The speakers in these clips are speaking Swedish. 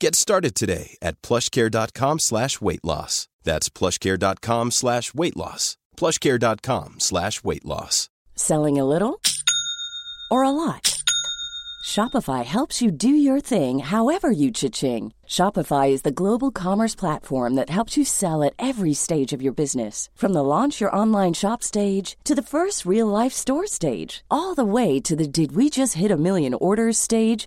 Get started today at plushcare.com slash weight loss. That's plushcare.com slash weight loss. plushcare.com slash weight loss. Selling a little or a lot? Shopify helps you do your thing however you cha-ching. Shopify is the global commerce platform that helps you sell at every stage of your business. From the launch your online shop stage to the first real life store stage, all the way to the did we just hit a million orders stage.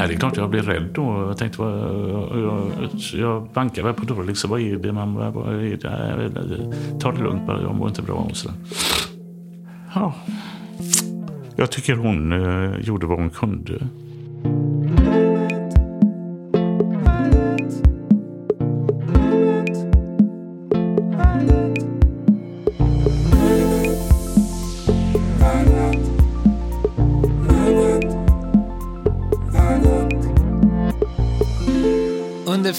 Nej, det är klart jag blev rädd då. Jag tänkte, vad, jag, jag bankade väl på dörren. Liksom, vad är det? Man, vad är det? Ta det lugnt bara, jag mår inte bra. Och. Ja. Jag tycker hon eh, gjorde vad hon kunde.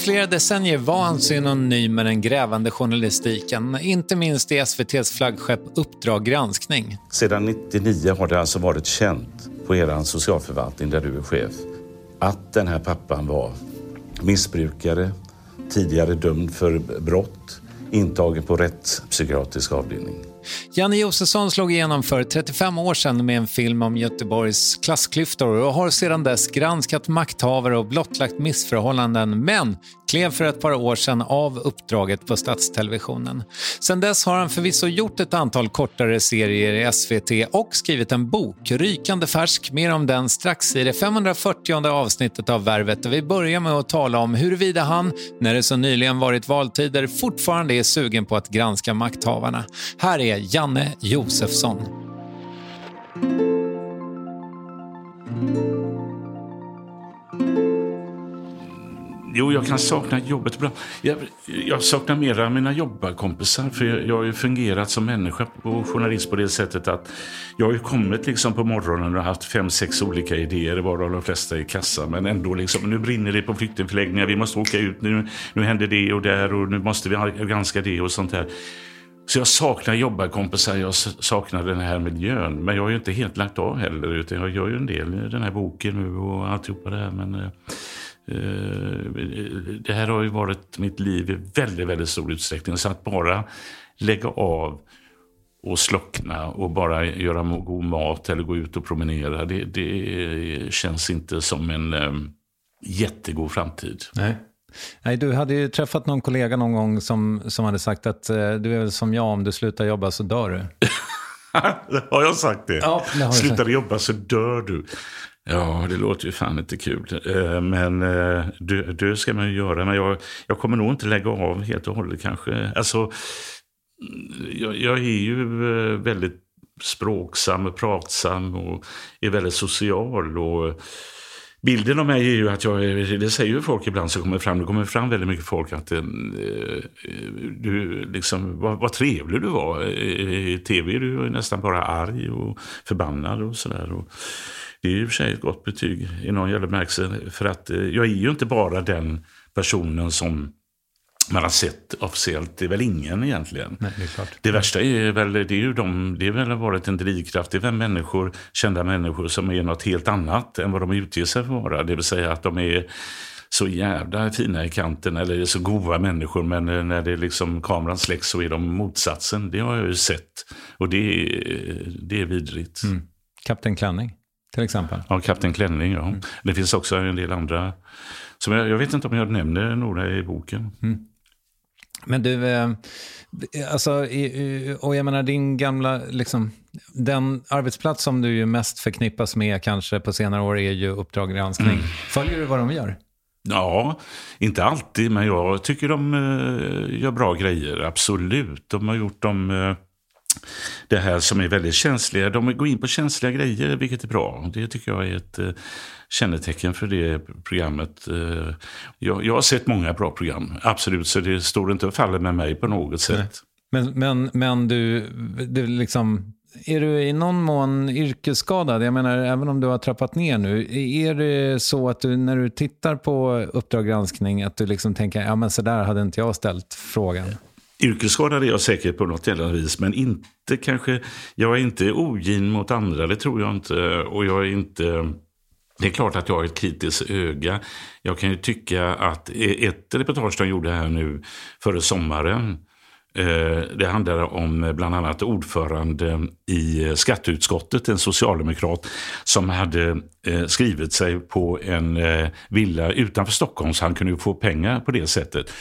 Flera decennier var han synonym med den grävande journalistiken, inte minst i SVTs flaggskepp Uppdrag granskning. Sedan 99 har det alltså varit känt på er socialförvaltning där du är chef att den här pappan var missbrukare, tidigare dömd för brott, intagen på rättspsykiatrisk avdelning. Janne Josefsson slog igenom för 35 år sedan med en film om Göteborgs klassklyftor och har sedan dess granskat makthavare och blottlagt missförhållanden. Men klev för ett par år sedan av uppdraget på Statstelevisionen. Sedan dess har han förvisso gjort ett antal kortare serier i SVT och skrivit en bok, rykande färsk. Mer om den strax i det 540 avsnittet av Värvet där vi börjar med att tala om huruvida han, när det så nyligen varit valtider, fortfarande är sugen på att granska makthavarna. Här är Janne Josefsson. Jo, jag kan sakna jobbet ibland. Jag, jag saknar mera mina jobbarkompisar. För jag, jag har ju fungerat som människa och journalist på det sättet att jag har ju kommit liksom på morgonen och haft fem, sex olika idéer, varav de flesta i kassan. Men ändå liksom, nu brinner det på flyktingförläggningar, vi måste åka ut, nu, nu händer det och där och nu måste vi granska det och sånt där. Så jag saknar jobbarkompisar, jag saknar den här miljön. Men jag har ju inte helt lagt av heller, utan jag gör ju en del i den här boken nu och alltihopa det här. Men, eh, det här har ju varit mitt liv i väldigt, väldigt stor utsträckning. Så att bara lägga av och slockna och bara göra god mat eller gå ut och promenera. Det, det känns inte som en um, jättegod framtid. Nej. Nej, du hade ju träffat någon kollega någon gång som, som hade sagt att uh, du är väl som jag, om du slutar jobba så dör du. har jag sagt det? Ja, det Slutar jobba så dör du. Ja, det låter ju fan inte kul. Eh, men eh, det, ska man ju göra. Men jag, jag kommer nog inte lägga av helt och hållet kanske. Alltså, mm, jag, jag är ju eh, väldigt språksam och pratsam och är väldigt social. Och bilden av mig är ju att jag, det säger ju folk ibland som kommer fram, det kommer fram väldigt mycket folk att du liksom, vad, vad trevlig du var. I tv är du nästan bara arg och förbannad och sådär. Det är ju i och för sig ett gott betyg i någon jävla bemärkelse. För att eh, jag är ju inte bara den personen som man har sett officiellt. Det är väl ingen egentligen. Nej, det, det, värsta är väl, det är ju de, det är väl varit en drivkraft. Det är väl människor, kända människor som är något helt annat än vad de utger sig för att vara. Det vill säga att de är så jävla fina i kanten eller så goda människor. Men eh, när det liksom kameran släcks så är de motsatsen. Det har jag ju sett. Och det är, det är vidrigt. Mm. Kapten Klänning? Till exempel? Ja, Kapten Klänning, ja. Mm. Det finns också en del andra. Som jag, jag vet inte om jag nämner några i boken. Mm. Men du, eh, alltså, och jag menar din gamla, liksom, den arbetsplats som du ju mest förknippas med kanske på senare år är ju Uppdrag granskning. Mm. Följer du vad de gör? Ja, inte alltid, men jag tycker de uh, gör bra grejer, absolut. De har gjort dem... Det här som är väldigt känsliga. De går in på känsliga grejer, vilket är bra. Det tycker jag är ett eh, kännetecken för det programmet. Eh, jag, jag, har sett många bra program, absolut, så det står inte och faller med mig på något sätt. Men, men, men du, du liksom, är du i någon mån yrkesskadad? Jag menar, även om du har trappat ner nu, är det så att du när du tittar på Uppdrag granskning, att du liksom tänker, ja men så där hade inte jag ställt frågan? Yrkesskadad är jag säkert på något jävla vis, men inte kanske... Jag är inte ogin mot andra, det tror jag inte. Och jag är inte... Det är klart att jag har ett kritiskt öga. Jag kan ju tycka att e, ett reportage de gjorde här nu före sommaren eh, det handlade om bland annat ordförande i skatteutskottet, en socialdemokrat som hade eh, skrivit sig på en eh, villa utanför Stockholm så han kunde få pengar på det sättet.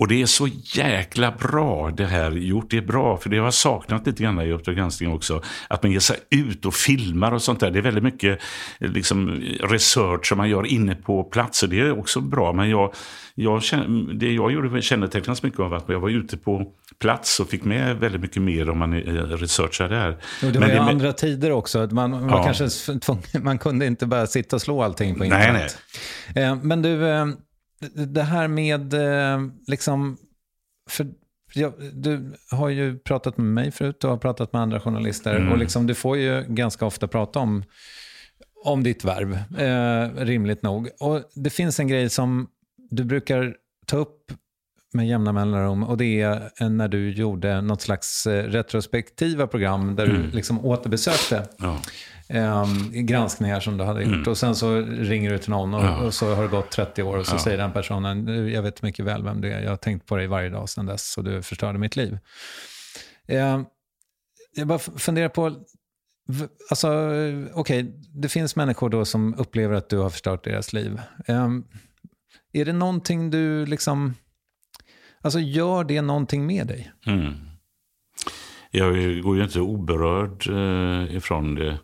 Och det är så jäkla bra det här gjort. Det är bra, för det har jag saknat lite grann i Uppdrag granskning också. Att man ger sig ut och filmar och sånt där. Det är väldigt mycket liksom, research som man gör inne på platser. Det är också bra. Men jag, jag, det jag gjorde kännetecknas mycket av att jag var ute på plats och fick med väldigt mycket mer om man researchar där. Och det var men ju det, andra tider också. Man, man, ja. kanske man kunde inte bara sitta och slå allting på internet. Nej, nej. Eh, men du eh, det här med, eh, liksom, för jag, du har ju pratat med mig förut och har pratat med andra journalister mm. och liksom, du får ju ganska ofta prata om, om ditt värv, eh, rimligt nog. Och det finns en grej som du brukar ta upp med jämna mellanrum och det är när du gjorde något slags eh, retrospektiva program där Mm. du liksom återbesökte Ja. eh, granskningar som du hade gjort. Och sen så ringer du till någon och, Mm. Ja. och så har det gått 30 år och så Ja. säger den personen, "Du, jag vet mycket väl vem du är, jag har tänkt på dig varje dag sedan dess och du förstörde mitt liv. Eh, jag bara funderar på, alltså eh, okej, det finns människor då som upplever att du har förstört deras liv. Eh, är det någonting du liksom, alltså gör det någonting med dig? Mm. Jag går ju inte oberörd eh, ifrån det.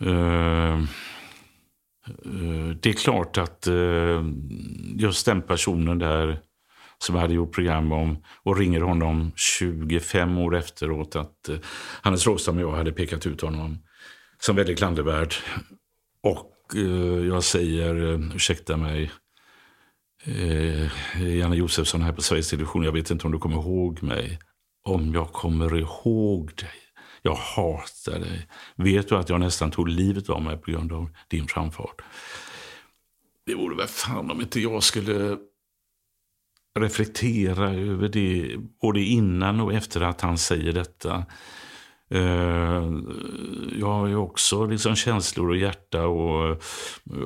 Eh, eh det är klart att eh, just den personen där som jag hade gjort program om och ringer honom 25 år efteråt att eh, Hannes Råstam och jag hade pekat ut honom som väldigt klandervärd. Och eh, jag säger, eh, ursäkta mig, eh, Janne Josefsson här på Sveriges Television, jag vet inte om du kommer ihåg mig. Om jag kommer ihåg dig. Jag hatar dig. Vet du att jag nästan tog livet av mig på grund av din framfart? Det vore väl fan om inte jag skulle reflektera över det både innan och efter att han säger detta. Eh, jag har ju också liksom känslor och hjärta och eh,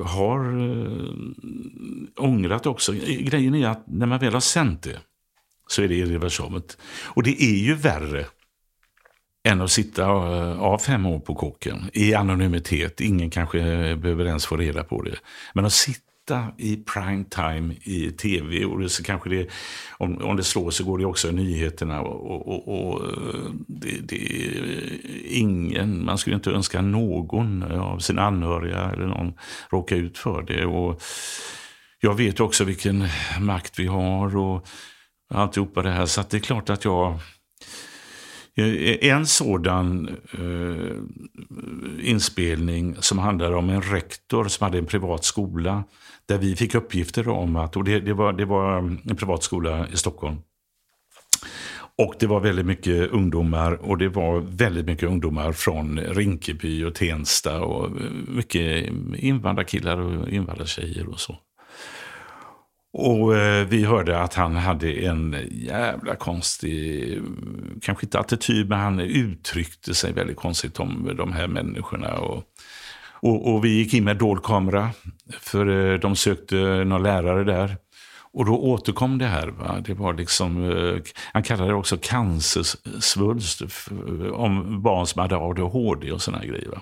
har eh, ångrat också. Grejen är att när man väl har sänt det så är det irreversibelt. Och det är ju värre än att sitta eh, av fem år på kåken i anonymitet. Ingen kanske behöver ens få reda på det. Men att sitta i prime time i tv och det, så kanske det, om, om det slår så går det också i nyheterna. Och, och, och, det, det ingen, man skulle inte önska någon av sina anhöriga eller någon råka ut för det. Och jag vet också vilken makt vi har och alltihopa det här. Så att det är klart att jag Eh, en sådan eh, inspelning som handlade om en rektor som hade en privat skola där vi fick uppgifter om att, och det, det, var, det var mm, en privat skola i Stockholm. Och det var väldigt mycket ungdomar och det var väldigt mycket ungdomar från Rinkeby och Tensta och eh, mycket invandrarkillar och invandrartjejer och så. Och eh, vi hörde att han hade en jävla konstig, kanske inte attityd, men han uttryckte sig väldigt konstigt om de här människorna. Och, och, och vi gick in med dold kamera, för eh, de sökte någon lärare där. Och då återkom det här. Va? Det var liksom, eh, han kallade det också cancersvulst om barn som hade ADHD och sådana grejer. Va?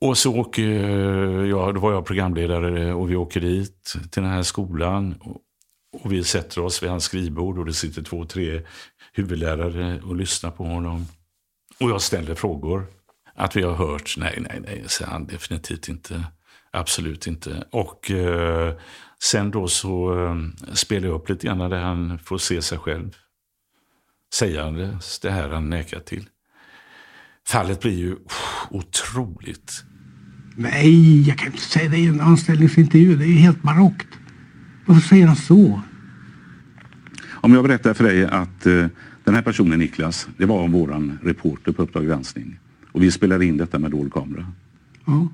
Och så åker jag, då var jag programledare och vi åker dit till den här skolan. Och vi sätter oss vid hans skrivbord och det sitter två, tre huvudlärare och lyssnar på honom. Och jag ställer frågor. Att vi har hört, nej, nej, nej, säger han definitivt inte. Absolut inte. Och eh, sen då så eh, spelar jag upp lite grann där han får se sig själv. Sägandes det här han nekar till. Fallet blir ju otroligt. Nej, jag kan inte säga det i en anställningsintervju. Det är ju helt barockt. Varför säger han så? Om jag berättar för dig att eh, den här personen Niklas, det var våran reporter på Uppdrag granskning. Och vi spelar in detta med dold kamera. Ja,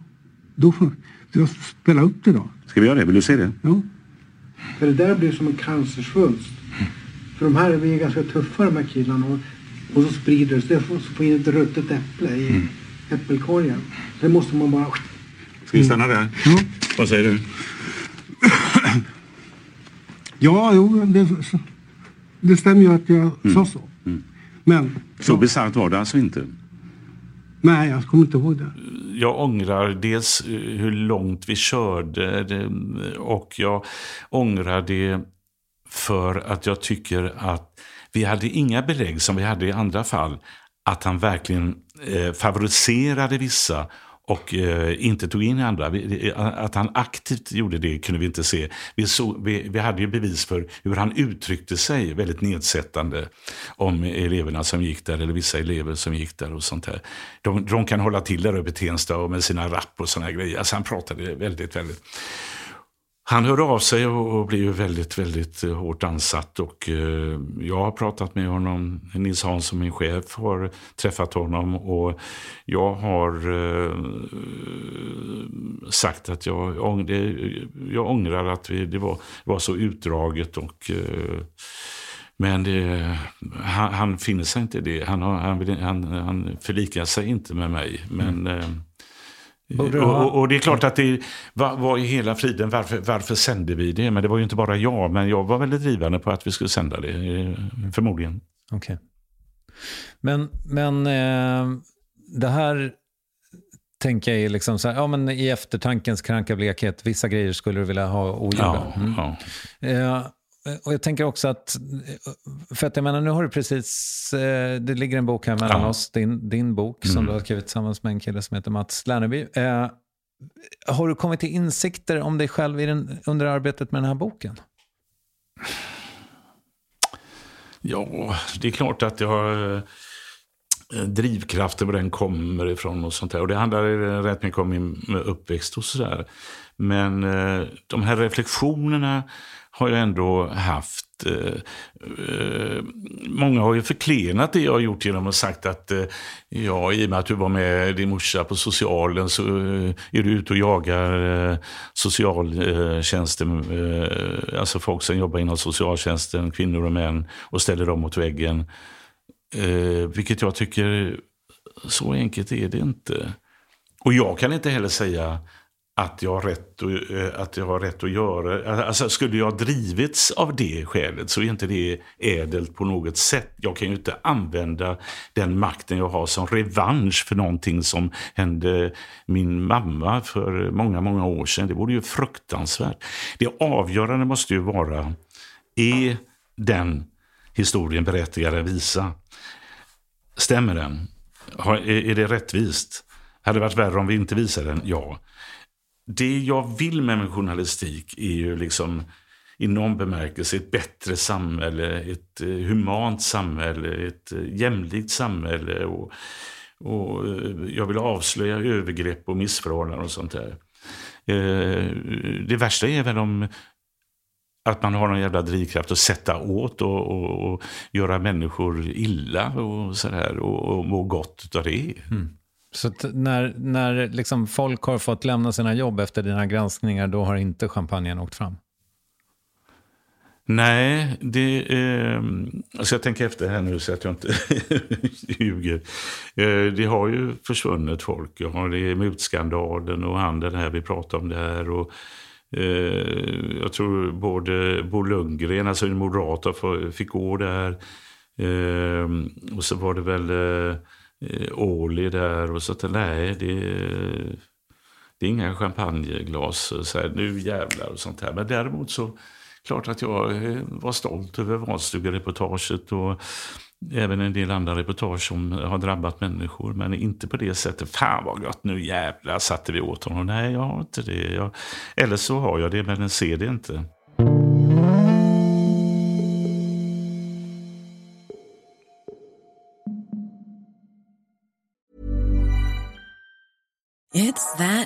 då får jag spela upp det då. Ska vi göra det? Vill du se det? Ja. För det där blir som en cancersvulst. För de här är vi ganska tuffa de här killarna. Och, så sprider det sig. Det får så får in ett ruttet äpple i äppelkorgen. Det måste man bara... Ska vi stanna där? Ja, Vad säger du? ja jo, det, det stämmer ju att jag sa så. Men, Så bisarrt var det alltså inte. nej, jag kommer inte ihåg det. jag ångrar dels eh, hur långt vi körde och jag ångrar det för att jag tycker att vi hade inga belägg som vi hade i andra fall att han verkligen eh, favoriserade vissa och eh, inte tog in andra. Vi, eh, att han aktivt gjorde det kunde vi inte se. Vi, såg, vi, vi hade ju bevis för hur han uttryckte sig väldigt nedsättande om eleverna som gick där, eller vissa elever som gick där och sånt här. De, de kan hålla till där uppe i Tensta med sina rapp och såna här grejer. Alltså han pratade väldigt, väldigt han hörde av sig och, blev väldigt, väldigt eh, hårt ansatt. Och, eh, jag har pratat med honom. Nils Hansson, min chef, har träffat honom. Och jag har eh, sagt att jag, jag ångrar att vi, det var, var så utdraget. och... Men det, han, han, finner sig inte i det. Han, har, han, han, han förlikar sig inte med mig. Men, mm. Och, och, det är klart att det var, var i hela friden, varför, varför sände vi det? Men det var ju inte bara jag, men jag var väldigt drivande på att vi skulle sända det, eh, förmodligen. Okej. Okay. Men, men eh, det här tänker jag är liksom så här, ja men i eftertankens kranka blekhet, vissa grejer skulle du vilja ha ogjorda. Ja, mm. Eh, och jag tänker också att, för att jag menar nu har du precis, eh, det ligger en bok här mellan ja. oss, din, din bok mm. som du har skrivit tillsammans med en kille som heter Mats Lerneby. Eh, har du kommit till insikter om dig själv i den, under arbetet med den här boken? Ja, det är klart att jag har eh, drivkrafter var den kommer ifrån och sånt där. Och det handlar rätt mycket om min uppväxt och sådär. Men eh, de här reflektionerna har jag ändå haft. Eh, eh, många har ju förklenat det jag har gjort genom att sagt att eh, ja, i och med att du var med din morsa på socialen så är du ute och jagar eh, socialtjänsten, alltså folk som jobbar inom socialtjänsten, kvinnor och män, och ställer dem mot väggen. Vilket jag tycker, så enkelt är det inte. Och jag kan inte heller säga att jag, har rätt att, eh, att jag har rätt att göra. Alltså, skulle jag drivits av det skälet så är inte det ädelt på något sätt. Jag kan ju inte använda den makten jag har som revansch för någonting som hände min mamma för många, många år sedan. Det vore ju fruktansvärt. Det avgörande måste ju vara, är den historien berättigad att visa? Stämmer den? Är det rättvist? Hade det varit värre om vi inte visade den? Ja det jag vill med min journalistik är ju liksom i någon bemärkelse ett bättre samhälle, ett eh, humant samhälle, ett eh, jämlikt samhälle. Och, och eh, jag vill avslöja övergrepp och missförhållanden och sånt där. Det värsta är väl om att man har någon jävla drivkraft att sätta åt och, och, och göra människor illa och sådär och, och må gott av det. Mm. Så när, när liksom folk har fått lämna sina jobb efter dina granskningar, då har inte champagnen åkt fram? Nej, det, eh, alltså jag tänker efter här nu så att jag inte ljuger. Eh, det har ju försvunnit folk. Jag har det mutskandalen och handeln här, vi pratar om det här. Och, eh, jag tror både Bo Lundgren, alltså en moderat, fick gå där. Eh, och så var det väl eh, Eh, Åli där och så att nej, det, det är inga champagneglas. Eh, så här, nu jävlar och sånt här. Men däremot så klart att jag eh, var stolt över valstugereportaget och även en del andra reportage som har drabbat människor. Men inte på det sättet, fan vad gott, nu jävlar satte vi åt honom. Nej, jag har inte det. Jag, eller så har jag det, men ser det inte.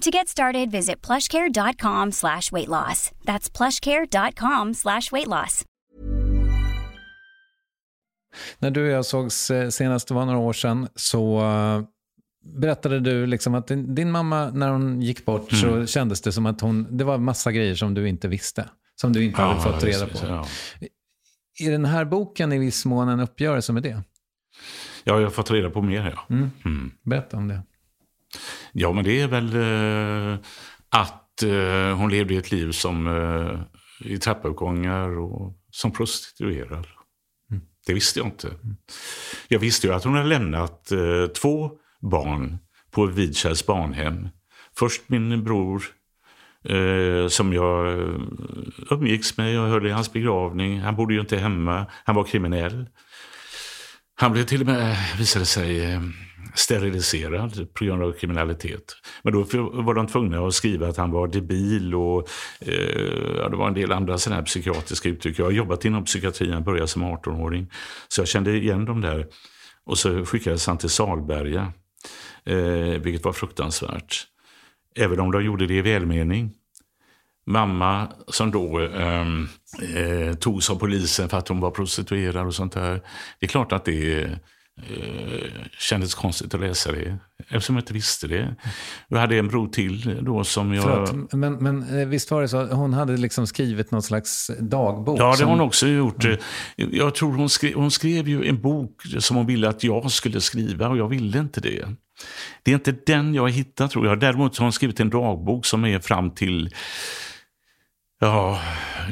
To get started, visit plushcare.com slash weight loss. That's plushcare.com slash weight loss. När du och jag sågs eh, senast, det var några år sedan, så uh, berättade du liksom att din, din, mamma, när hon gick bort, mm. så kändes det som att hon, det var massa grejer som du inte visste. Som du inte ja, hade fått reda på. Ja. Är den här boken i viss mån en uppgörelse med det? Ja, jag har fått reda på mer. Ja. Mm. Mm. Berätta om det. Ja, men det är väl uh, att uh, hon levde ett liv som uh, i trappuppgångar och som prostituerad. Mm. Det visste jag inte. Mm. Jag visste ju att hon hade lämnat två barn på Vidkärrs barnhem. Först min bror eh, som jag umgicks med. Jag hörde hans begravning. Han bodde ju inte hemma. Han var kriminell. Han blev till och med, visade sig, eh, steriliserad på grund av kriminalitet. Men då var de tvungna att skriva att han var debil och eh, det var en del andra sådana här psykiatriska uttryck. Jag har jobbat inom psykiatrin, jag började som 18-åring. Så jag kände igen dem där. Och så skickades han till Salberga, eh, vilket var fruktansvärt. Även om de gjorde det i välmening. Mamma som då ehm, eh, togs av polisen för att hon var prostituerad och sånt där. Det är klart att det eh, kändes konstigt att läsa det. Eftersom jag inte visste det. Jag hade en bror till då som jag... Förlåt, men, men eh, visst var det så hon hade liksom skrivit någon slags dagbok? Ja, det har hon också gjort. Mm. Jag tror hon skrev, hon skrev ju en bok som hon ville att jag skulle skriva och jag ville inte det. Det är inte den jag har hittat tror jag. Däremot har hon skrivit en dagbok som är fram till Ja,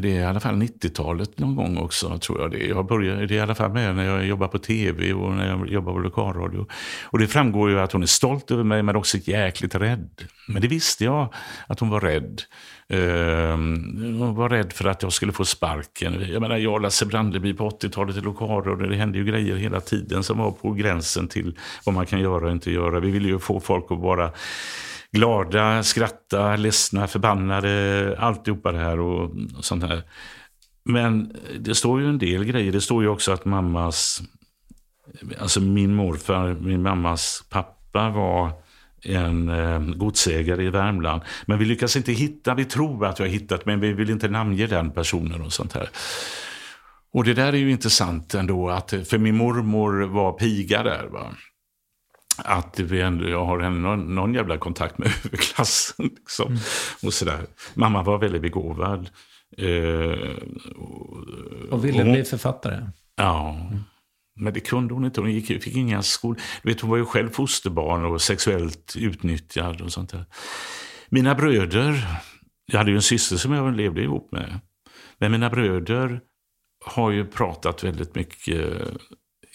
det är i alla fall 90-talet någon gång också tror jag det Jag började, det är i alla fall med när jag jobbar på tv och när jag jobbar på lokalradio. Och det framgår ju att hon är stolt över mig men också jäkligt rädd. Men det visste jag att hon var rädd. Uh, hon var rädd för att jag skulle få sparken. Jag menar, jag och Lasse Brandeby på 80-talet i lokalradio, det hände ju grejer hela tiden som var på gränsen till vad man kan göra och inte göra. Vi ville ju få folk att vara glada, skratta, ledsna, förbannade, alltihopa det här och, och sånt här. Men det står ju en del grejer. Det står ju också att mammas, alltså min morfar, min mammas pappa var en eh, godsägare i Värmland. Men vi lyckas inte hitta, vi tror att vi har hittat, men vi vill inte namnge den personen och sånt här. Och det där är ju intressant ändå, att, för min mormor var piga där. Va? Att vi ändå, jag har någon, någon jävla kontakt med överklassen. Liksom, mm. och sådär. Mamma var väldigt begåvad. Eh, och, och ville hon, bli författare? Ja. Mm. Men det kunde hon inte. Hon gick, fick inga skol... Du vet, hon var ju själv fosterbarn och sexuellt utnyttjad och sånt där. Mina bröder, jag hade ju en syster som jag levde ihop med. Men mina bröder har ju pratat väldigt mycket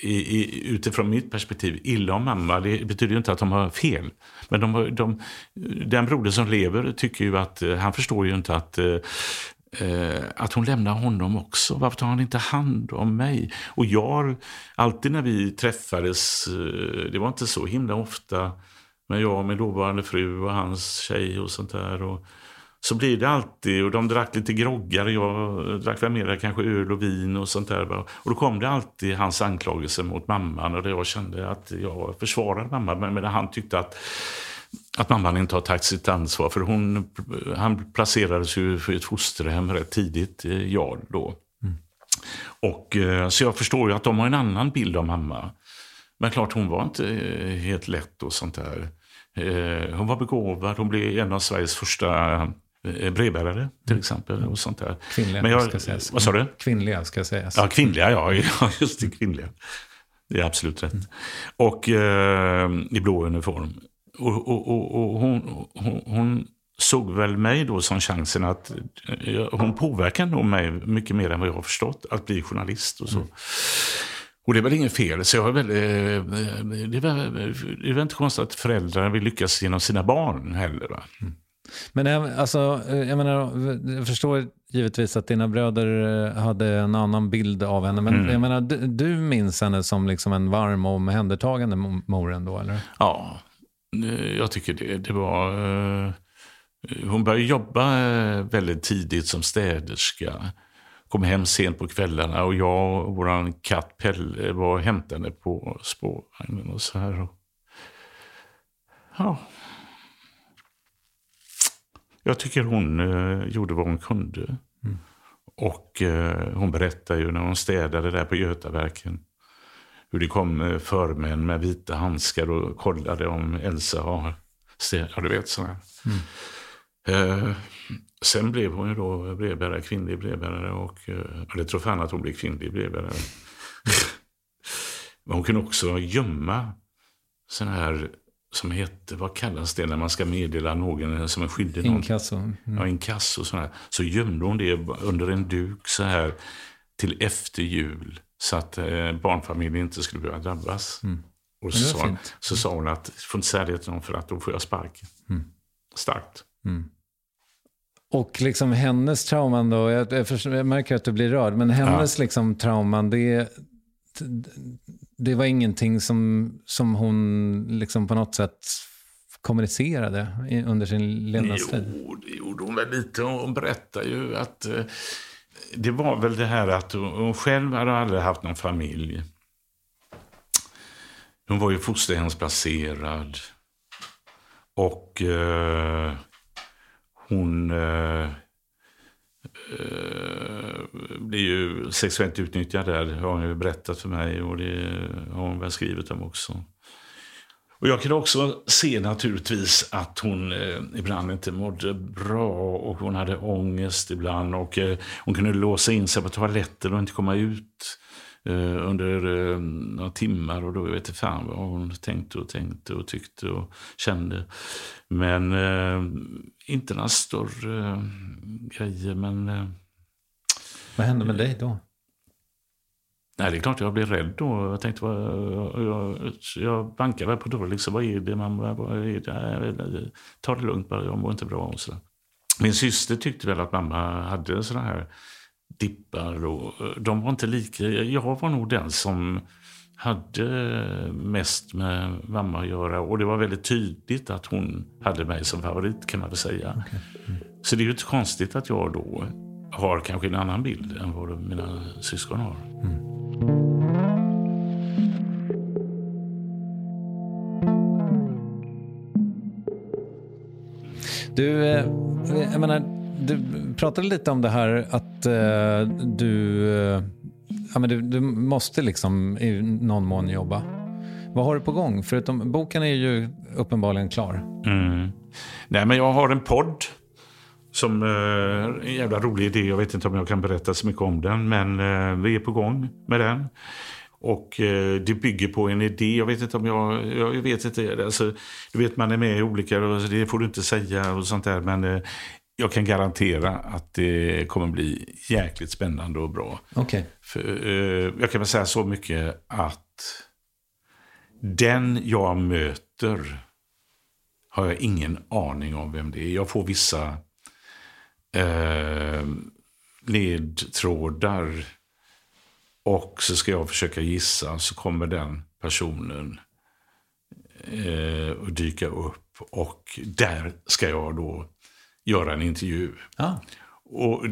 i, i, utifrån mitt perspektiv, illa om mamma. Det betyder ju inte att de har fel. Men de, de, den broder som lever tycker ju att, eh, han förstår ju inte att eh, eh, att hon lämnar honom också. Varför tar han inte hand om mig? Och jag, alltid när vi träffades, eh, det var inte så himla ofta, men jag och min dåvarande fru och hans tjej och sånt där. Och, så blir det alltid, och de drack lite groggar, jag drack väl mer kanske öl och vin och sånt där. Och då kom det alltid hans anklagelser mot mamman och jag kände att jag försvarade mamma. Men han tyckte att att mamman inte har tagit sitt ansvar. För hon, han placerades ju för ett fosterhem rätt tidigt, eh, jag då. Mm. Och, eh, så jag förstår ju att de har en annan bild av mamma. Men klart, hon var inte eh, helt lätt och sånt där. Hon var begåvad, hon blev en av Sveriges första Eh, brevbärare till exempel. Och sånt där. Kvinnliga Men jag, ska sägas. Vad sa du? Kvinnliga ska sägas. Ja, kvinnliga, ja. Just det, kvinnliga. Det är absolut rätt. Och eh, i blå uniform. Och, och, och, och hon, hon, hon, såg väl mig då som chansen att... Eh, hon påverkade nog mig mycket mer än vad jag har förstått. Att bli journalist och så. Mm. Och det är väl inget fel. Så jag är väl, eh, det, är väl, det är väl inte konstigt att föräldrar vill lyckas genom sina barn heller. Va? Mm. Men alltså, jag menar, jag förstår givetvis att dina bröder eh, hade en annan bild av henne. Men mm. jag menar, du, du minns henne som liksom en varm och omhändertagande mor ändå, eller? Ja, jag tycker det. Det var... Eh, hon började jobba eh, väldigt tidigt som städerska. kom hem sent på kvällarna och jag och vår katt Pelle var hämtande på spårvagnen och så här. Ja. Jag tycker hon eh, gjorde vad hon kunde. Mm. Och eh, hon berättade ju när hon städade där på Götaverken hur det kom eh, förmän med vita handskar och kollade om Elsa har städat. Ja, du vet sådär. Eh, sen blev hon ju då brevbärare, kvinnlig brevbärare. Och, eh, eller tror fan att hon blev kvinnlig brevbärare. Men hon kunde också gömma sådana här som heter, vad kallas det när man ska meddela någon som är skyldig någon? Inkasso. Mm. Ja, inkasso sådär. Så gömde hon det under en duk så här till efter jul. Så att eh, barnfamiljen inte skulle behöva drabbas. Mm. Och så, fint. så sa hon att, får inte säga det till någon för att då får jag sparken. Mm. Starkt. Och liksom hennes trauman då, jag, jag, märker att du blir rörd, men hennes liksom trauman, det, det var ingenting som, som hon liksom på något sätt kommunicerade under sin levnadstid? Jo, det gjorde hon väl lite. Hon berättade ju att eh, det var väl det här att hon, hon själv hade aldrig haft någon familj. Hon var ju fosterhemsplacerad. Och eh, hon eh, eh, blir ju sexuellt utnyttjad där, har hon ju berättat för mig. Och det har hon väl skrivit om också. Och jag kunde också se naturligtvis att hon eh, ibland inte mådde bra och hon hade ångest ibland. Och eh, hon kunde låsa in sig på toaletten och inte komma ut eh, under eh, några timmar. Och då vet jag fan vad hon tänkte och tänkte och tyckte och kände. Men eh, inte några större eh, grejer. Men eh, Vad hände med dig då? Nej, det är klart jag blev rädd då. Jag tänkte, vad, jag, jag bankade väl på dörren. Liksom, vad är det? Man, vad är det? Ta det lugnt bara, jag mår inte bra. Och så. Min syster tyckte väl att mamma hade sådana här dippar. Och, de var inte lika. Jag var nog den som hade mest med mamma att göra. Och det var väldigt tydligt att hon hade mig som favorit kan man väl säga. Så det är ju inte konstigt att jag då har kanske en annan bild än vad mina syskon har. Du, eh, jag menar, du pratade lite om det här att eh, du, eh, ja, men du, du måste liksom i någon mån jobba. Vad har du på gång? Förutom boken är ju uppenbarligen klar. Mm. Nej, men jag har en podd som eh, en jävla rolig idé. Jag vet inte om jag kan berätta så mycket om den, men eh, vi är på gång med den. Och eh, det bygger på en idé. Jag vet inte om jag... Jag vet inte. Alltså, du vet, man är med i olika... Alltså, det får du inte säga och sånt där. Men eh, jag kan garantera att det kommer bli jäkligt spännande och bra. Okej. För, eh, jag kan väl säga så mycket att den jag möter har jag ingen aning om vem det är. Jag får vissa eh, ledtrådar och så ska jag försöka gissa. Så kommer den personen eh, att dyka upp och där ska jag då göra en intervju. Ja. Och eh,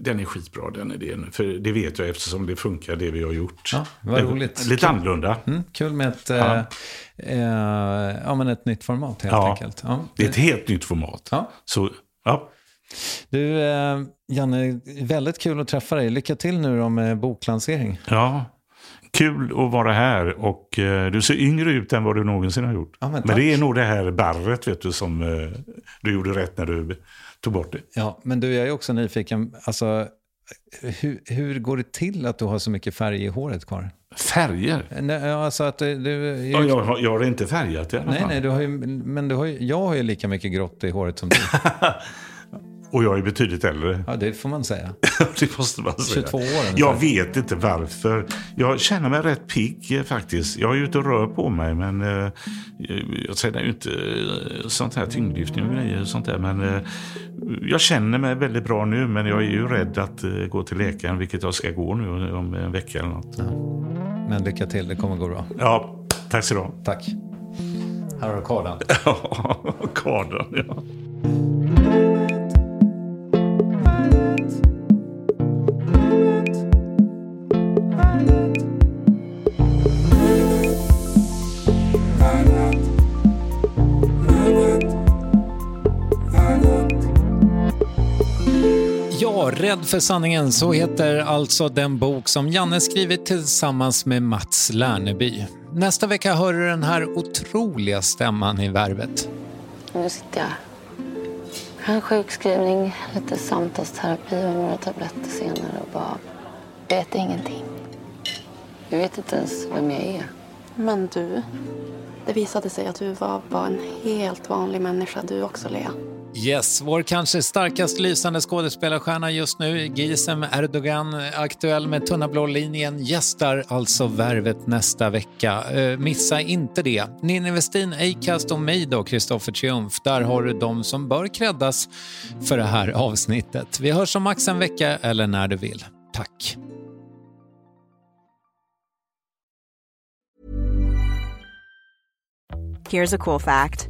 den är skitbra den idén. För det vet jag eftersom det funkar det vi har gjort. Ja, vad roligt. Lite annorlunda. Mm, kul med ett, Ja. eh, eh, ja, men ett nytt format helt Ja. enkelt. Ja. Det är ett helt nytt format. Ja. Så, ja. Du, eh, Janne, väldigt kul att träffa dig. Lycka till nu då med boklansering. ja. Kul att vara här och eh, du ser yngre ut än vad du någonsin har gjort. Ja, men men, det är nog det här barret vet du som eh, du gjorde rätt när du tog bort det. Ja, men du, jag är också nyfiken. Alltså, hur, hur går det till att du har så mycket färg i håret kvar? Färger? Nej, ja, alltså att du, du, Ja, jag, har- jag har inte färgat i alla Nej, fall. nej, du har ju, men du har ju, jag har ju lika mycket grått i håret som du. Och jag är betydligt äldre. Ja, det får man säga. det måste man säga. 22 år. Jag vet inte varför. Jag känner mig rätt pigg eh, faktiskt. Jag är ute och rör på mig men eh, jag tränar ju inte eh, sånt här tyngdlyftning och grejer sånt där. Men eh, jag känner mig väldigt bra nu men jag är ju rädd att eh, gå till läkaren vilket jag ska gå nu om en vecka eller något. Men lycka till, det kommer gå bra. Ja, tack så du ha. Tack. Här har du kardan. Ja, kardan ja. För sanningen, så heter alltså den bok som Janne skrivit tillsammans med Mats Lärneby. Nästa vecka hör du den här otroliga stämman i Värvet. Nu sitter jag en sjukskrivning, lite samtalsterapi och några tabletter senare och bara vet ingenting. Jag vet inte ens vem jag är. Men du, det visade sig att du var bara en helt vanlig människa du också, Lea. Yes, vår kanske starkast lysande skådespelarstjärna just nu, Gizem Erdogan, aktuell med Tunna blå linjen, gästar alltså Värvet nästa vecka. Uh, missa inte det. Ninni Westin, Acast och mig då, Kristoffer Triumf. Där har du de som bör kreddas för det här avsnittet. Vi hörs om max en vecka eller när du vill. Tack. Here's a cool fact.